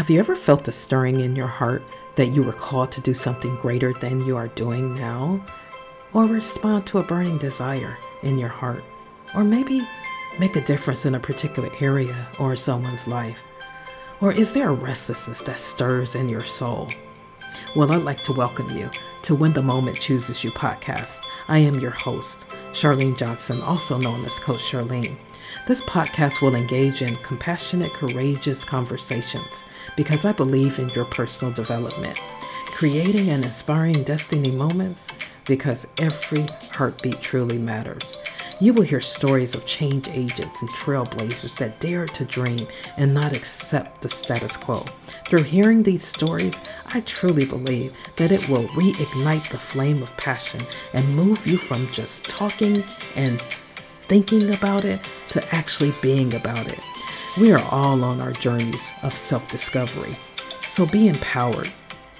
Have you ever felt a stirring in your heart that you were called to do something greater than you are doing now? Or respond to a burning desire in your heart? Or maybe make a difference in a particular area or someone's life? Or is there a restlessness that stirs in your soul? Well, I'd like to welcome you to When the Moment Chooses You podcast. I am your host, Charlene Johnson, also known as Coach Charlene. This podcast will engage in compassionate, courageous conversations because I believe in your personal development, creating and inspiring destiny moments because every heartbeat truly matters. You will hear stories of change agents and trailblazers that dare to dream and not accept the status quo. Through hearing these stories, I truly believe that it will reignite the flame of passion and move you from just talking and thinking about it to actually being about it. We are all on our journeys of self discovery. So be empowered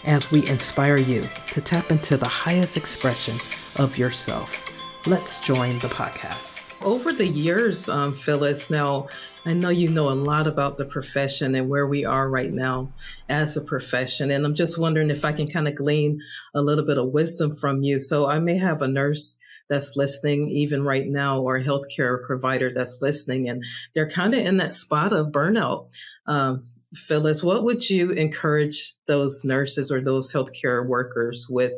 as we inspire you to tap into the highest expression of yourself. Let's join the podcast. Over the years, um, Phyllis, now I know you know a lot about the profession and where we are right now as a profession. And I'm just wondering if I can kind of glean a little bit of wisdom from you. So I may have a nurse that's listening even right now or a healthcare provider that's listening and they're kind of in that spot of burnout. Um, Phyllis, what would you encourage those nurses or those healthcare workers with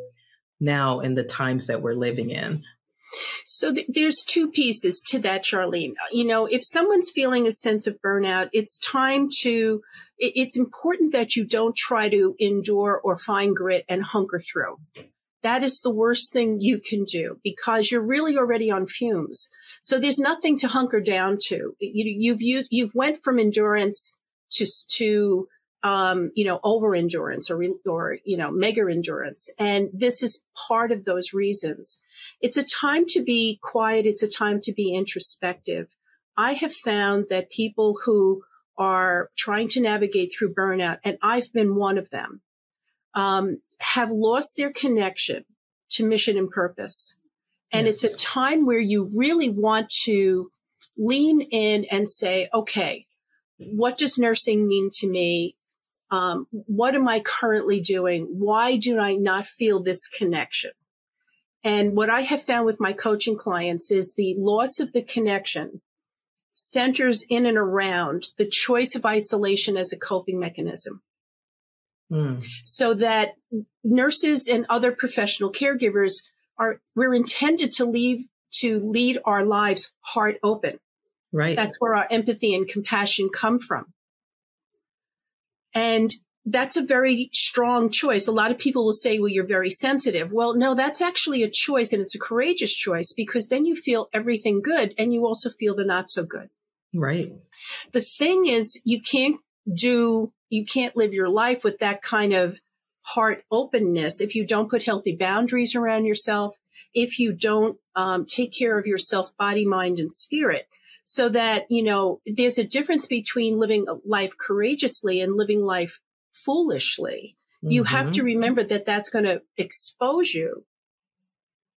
now in the times that we're living in? So th- there's two pieces to that, Charlene. You know, if someone's feeling a sense of burnout, it's time to, it- it's important that you don't try to endure or find grit and hunker through that is the worst thing you can do because you're really already on fumes. So there's nothing to hunker down to. You, you've you, you've went from endurance to to um, you know over endurance or or you know mega endurance, and this is part of those reasons. It's a time to be quiet. It's a time to be introspective. I have found that people who are trying to navigate through burnout, and I've been one of them. Um, have lost their connection to mission and purpose. And yes. it's a time where you really want to lean in and say, okay, what does nursing mean to me? Um, what am I currently doing? Why do I not feel this connection? And what I have found with my coaching clients is the loss of the connection centers in and around the choice of isolation as a coping mechanism. Mm. So that nurses and other professional caregivers are, we're intended to leave, to lead our lives heart open. Right. That's where our empathy and compassion come from. And that's a very strong choice. A lot of people will say, well, you're very sensitive. Well, no, that's actually a choice and it's a courageous choice because then you feel everything good and you also feel the not so good. Right. The thing is, you can't do you can't live your life with that kind of heart openness if you don't put healthy boundaries around yourself, if you don't um, take care of yourself, body, mind, and spirit. So that, you know, there's a difference between living life courageously and living life foolishly. Mm-hmm. You have to mm-hmm. remember that that's going to expose you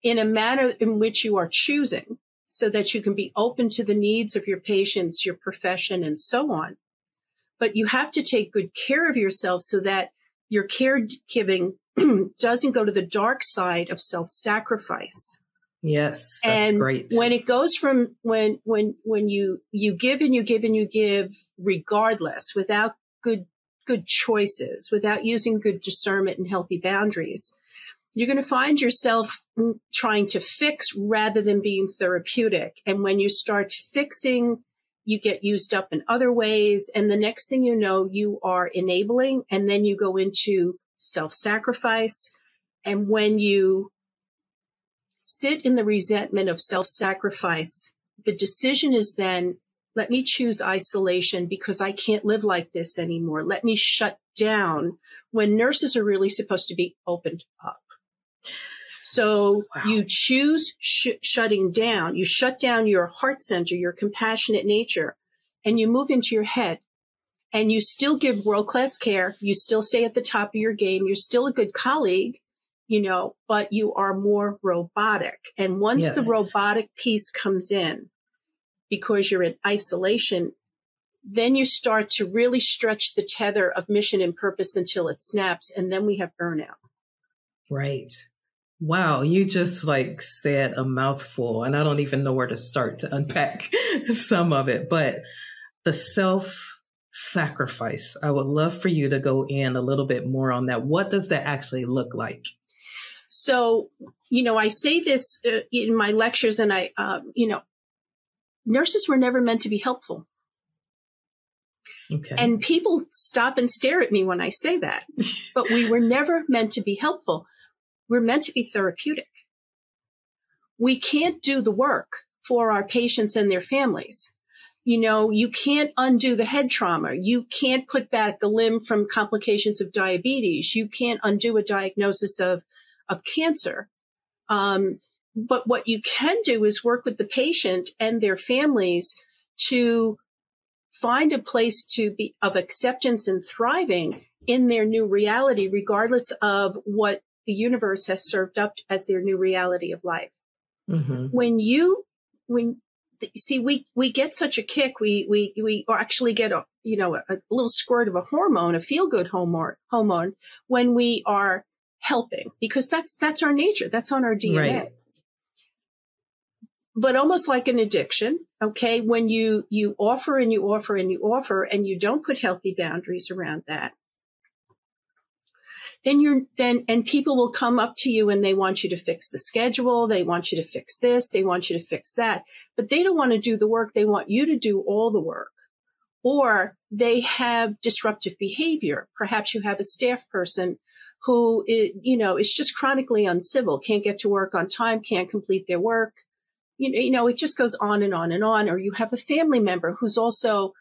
in a manner in which you are choosing so that you can be open to the needs of your patients, your profession, and so on but you have to take good care of yourself so that your caregiving doesn't go to the dark side of self-sacrifice. Yes, that's and great. When it goes from when when when you you give and you give and you give regardless without good good choices, without using good discernment and healthy boundaries, you're going to find yourself trying to fix rather than being therapeutic. And when you start fixing you get used up in other ways. And the next thing you know, you are enabling and then you go into self sacrifice. And when you sit in the resentment of self sacrifice, the decision is then, let me choose isolation because I can't live like this anymore. Let me shut down when nurses are really supposed to be opened up. So wow. you choose sh- shutting down. You shut down your heart center, your compassionate nature, and you move into your head. And you still give world class care. You still stay at the top of your game. You're still a good colleague, you know, but you are more robotic. And once yes. the robotic piece comes in, because you're in isolation, then you start to really stretch the tether of mission and purpose until it snaps. And then we have burnout. Right. Wow, you just like said a mouthful, and I don't even know where to start to unpack some of it. But the self sacrifice, I would love for you to go in a little bit more on that. What does that actually look like? So, you know, I say this uh, in my lectures, and I, um, you know, nurses were never meant to be helpful. Okay. And people stop and stare at me when I say that. but we were never meant to be helpful. We're meant to be therapeutic. We can't do the work for our patients and their families. You know, you can't undo the head trauma. You can't put back a limb from complications of diabetes. You can't undo a diagnosis of, of cancer. Um, but what you can do is work with the patient and their families to find a place to be of acceptance and thriving in their new reality, regardless of what the universe has served up as their new reality of life. Mm-hmm. When you, when, see, we, we get such a kick. We, we, we actually get a, you know, a, a little squirt of a hormone, a feel good hormone, hormone when we are helping because that's, that's our nature. That's on our DNA. Right but almost like an addiction. Okay. When you, you offer and you offer and you offer and you don't put healthy boundaries around that, then you're then, and people will come up to you and they want you to fix the schedule. They want you to fix this. They want you to fix that, but they don't want to do the work. They want you to do all the work or they have disruptive behavior. Perhaps you have a staff person who, you know, is just chronically uncivil, can't get to work on time, can't complete their work you know, you know, it just goes on and on and on. Or you have a family member who's also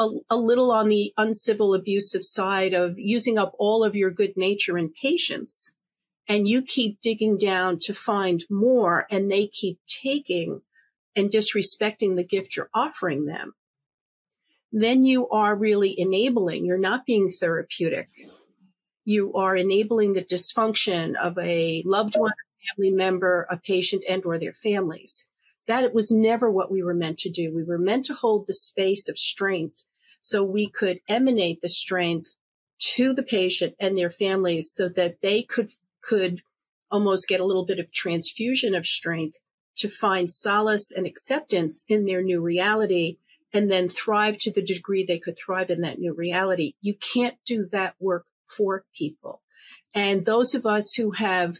a, a little on the uncivil, abusive side of using up all of your good nature and patience. And you keep digging down to find more and they keep taking and disrespecting the gift you're offering them. Then you are really enabling. You're not being therapeutic. You are enabling the dysfunction of a loved one, family member, a patient and or their families that it was never what we were meant to do. We were meant to hold the space of strength so we could emanate the strength to the patient and their families so that they could, could almost get a little bit of transfusion of strength to find solace and acceptance in their new reality and then thrive to the degree they could thrive in that new reality. You can't do that work for people. And those of us who have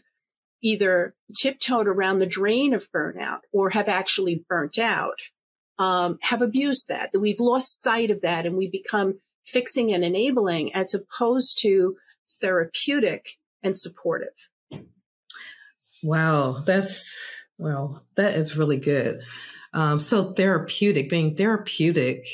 either tiptoed around the drain of burnout or have actually burnt out, um, have abused that, that we've lost sight of that and we become fixing and enabling as opposed to therapeutic and supportive. Wow, that's well, that is really good. Um, so therapeutic, being therapeutic,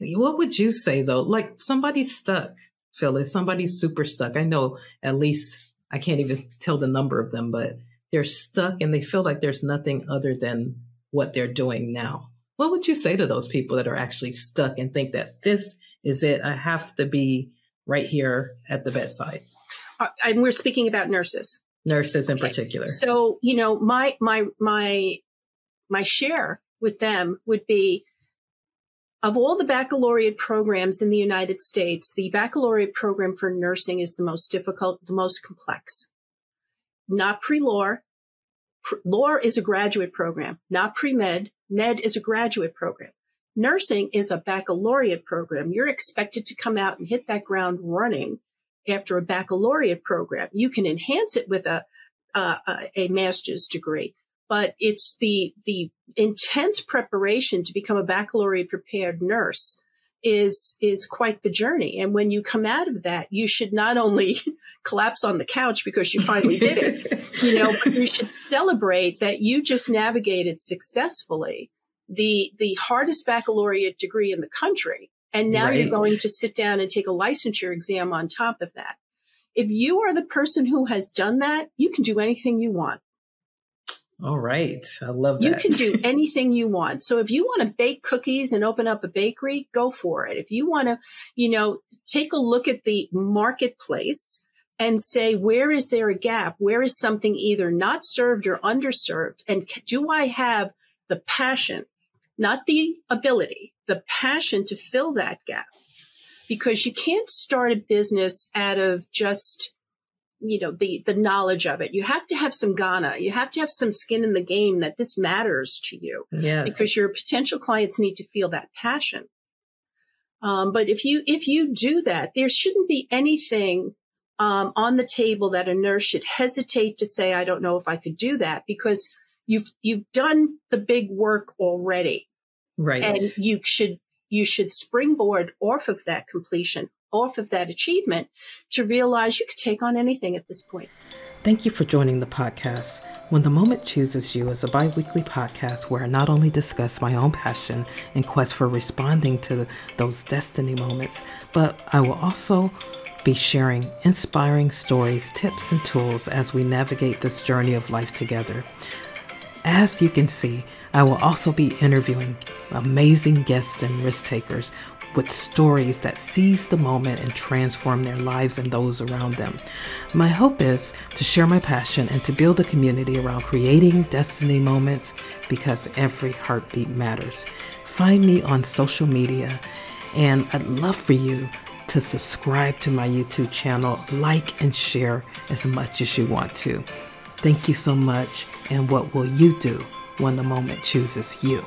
what would you say though? Like somebody's stuck, Phyllis, somebody's super stuck. I know at least I can't even tell the number of them, but they're stuck and they feel like there's nothing other than what they're doing now. What would you say to those people that are actually stuck and think that this is it? I have to be right here at the bedside. Uh, and we're speaking about nurses. Nurses in okay. particular. So, you know, my, my, my, my share with them would be of all the baccalaureate programs in the United States, the baccalaureate program for nursing is the most difficult, the most complex. Not pre-law. Law is a graduate program, not pre-med. Med is a graduate program. Nursing is a baccalaureate program. You're expected to come out and hit that ground running after a baccalaureate program. You can enhance it with a, uh, a master's degree, but it's the, the intense preparation to become a baccalaureate prepared nurse is, is quite the journey. And when you come out of that, you should not only collapse on the couch because you finally did it, you know, you should celebrate that you just navigated successfully the, the hardest baccalaureate degree in the country. And now right. you're going to sit down and take a licensure exam on top of that. If you are the person who has done that, you can do anything you want. All right. I love that. You can do anything you want. So if you want to bake cookies and open up a bakery, go for it. If you want to, you know, take a look at the marketplace and say, where is there a gap? Where is something either not served or underserved? And do I have the passion, not the ability, the passion to fill that gap because you can't start a business out of just you know the the knowledge of it. You have to have some ghana you have to have some skin in the game that this matters to you yes. because your potential clients need to feel that passion. Um, but if you if you do that there shouldn't be anything um, on the table that a nurse should hesitate to say i don't know if i could do that because you've you've done the big work already. Right. And you should you should springboard off of that completion off of that achievement to realize you could take on anything at this point. Thank you for joining the podcast. When the Moment Chooses You is a bi weekly podcast where I not only discuss my own passion and quest for responding to those destiny moments, but I will also be sharing inspiring stories, tips, and tools as we navigate this journey of life together. As you can see, I will also be interviewing amazing guests and risk takers with stories that seize the moment and transform their lives and those around them. My hope is to share my passion and to build a community around creating destiny moments because every heartbeat matters. Find me on social media, and I'd love for you to subscribe to my YouTube channel, like and share as much as you want to. Thank you so much, and what will you do when the moment chooses you?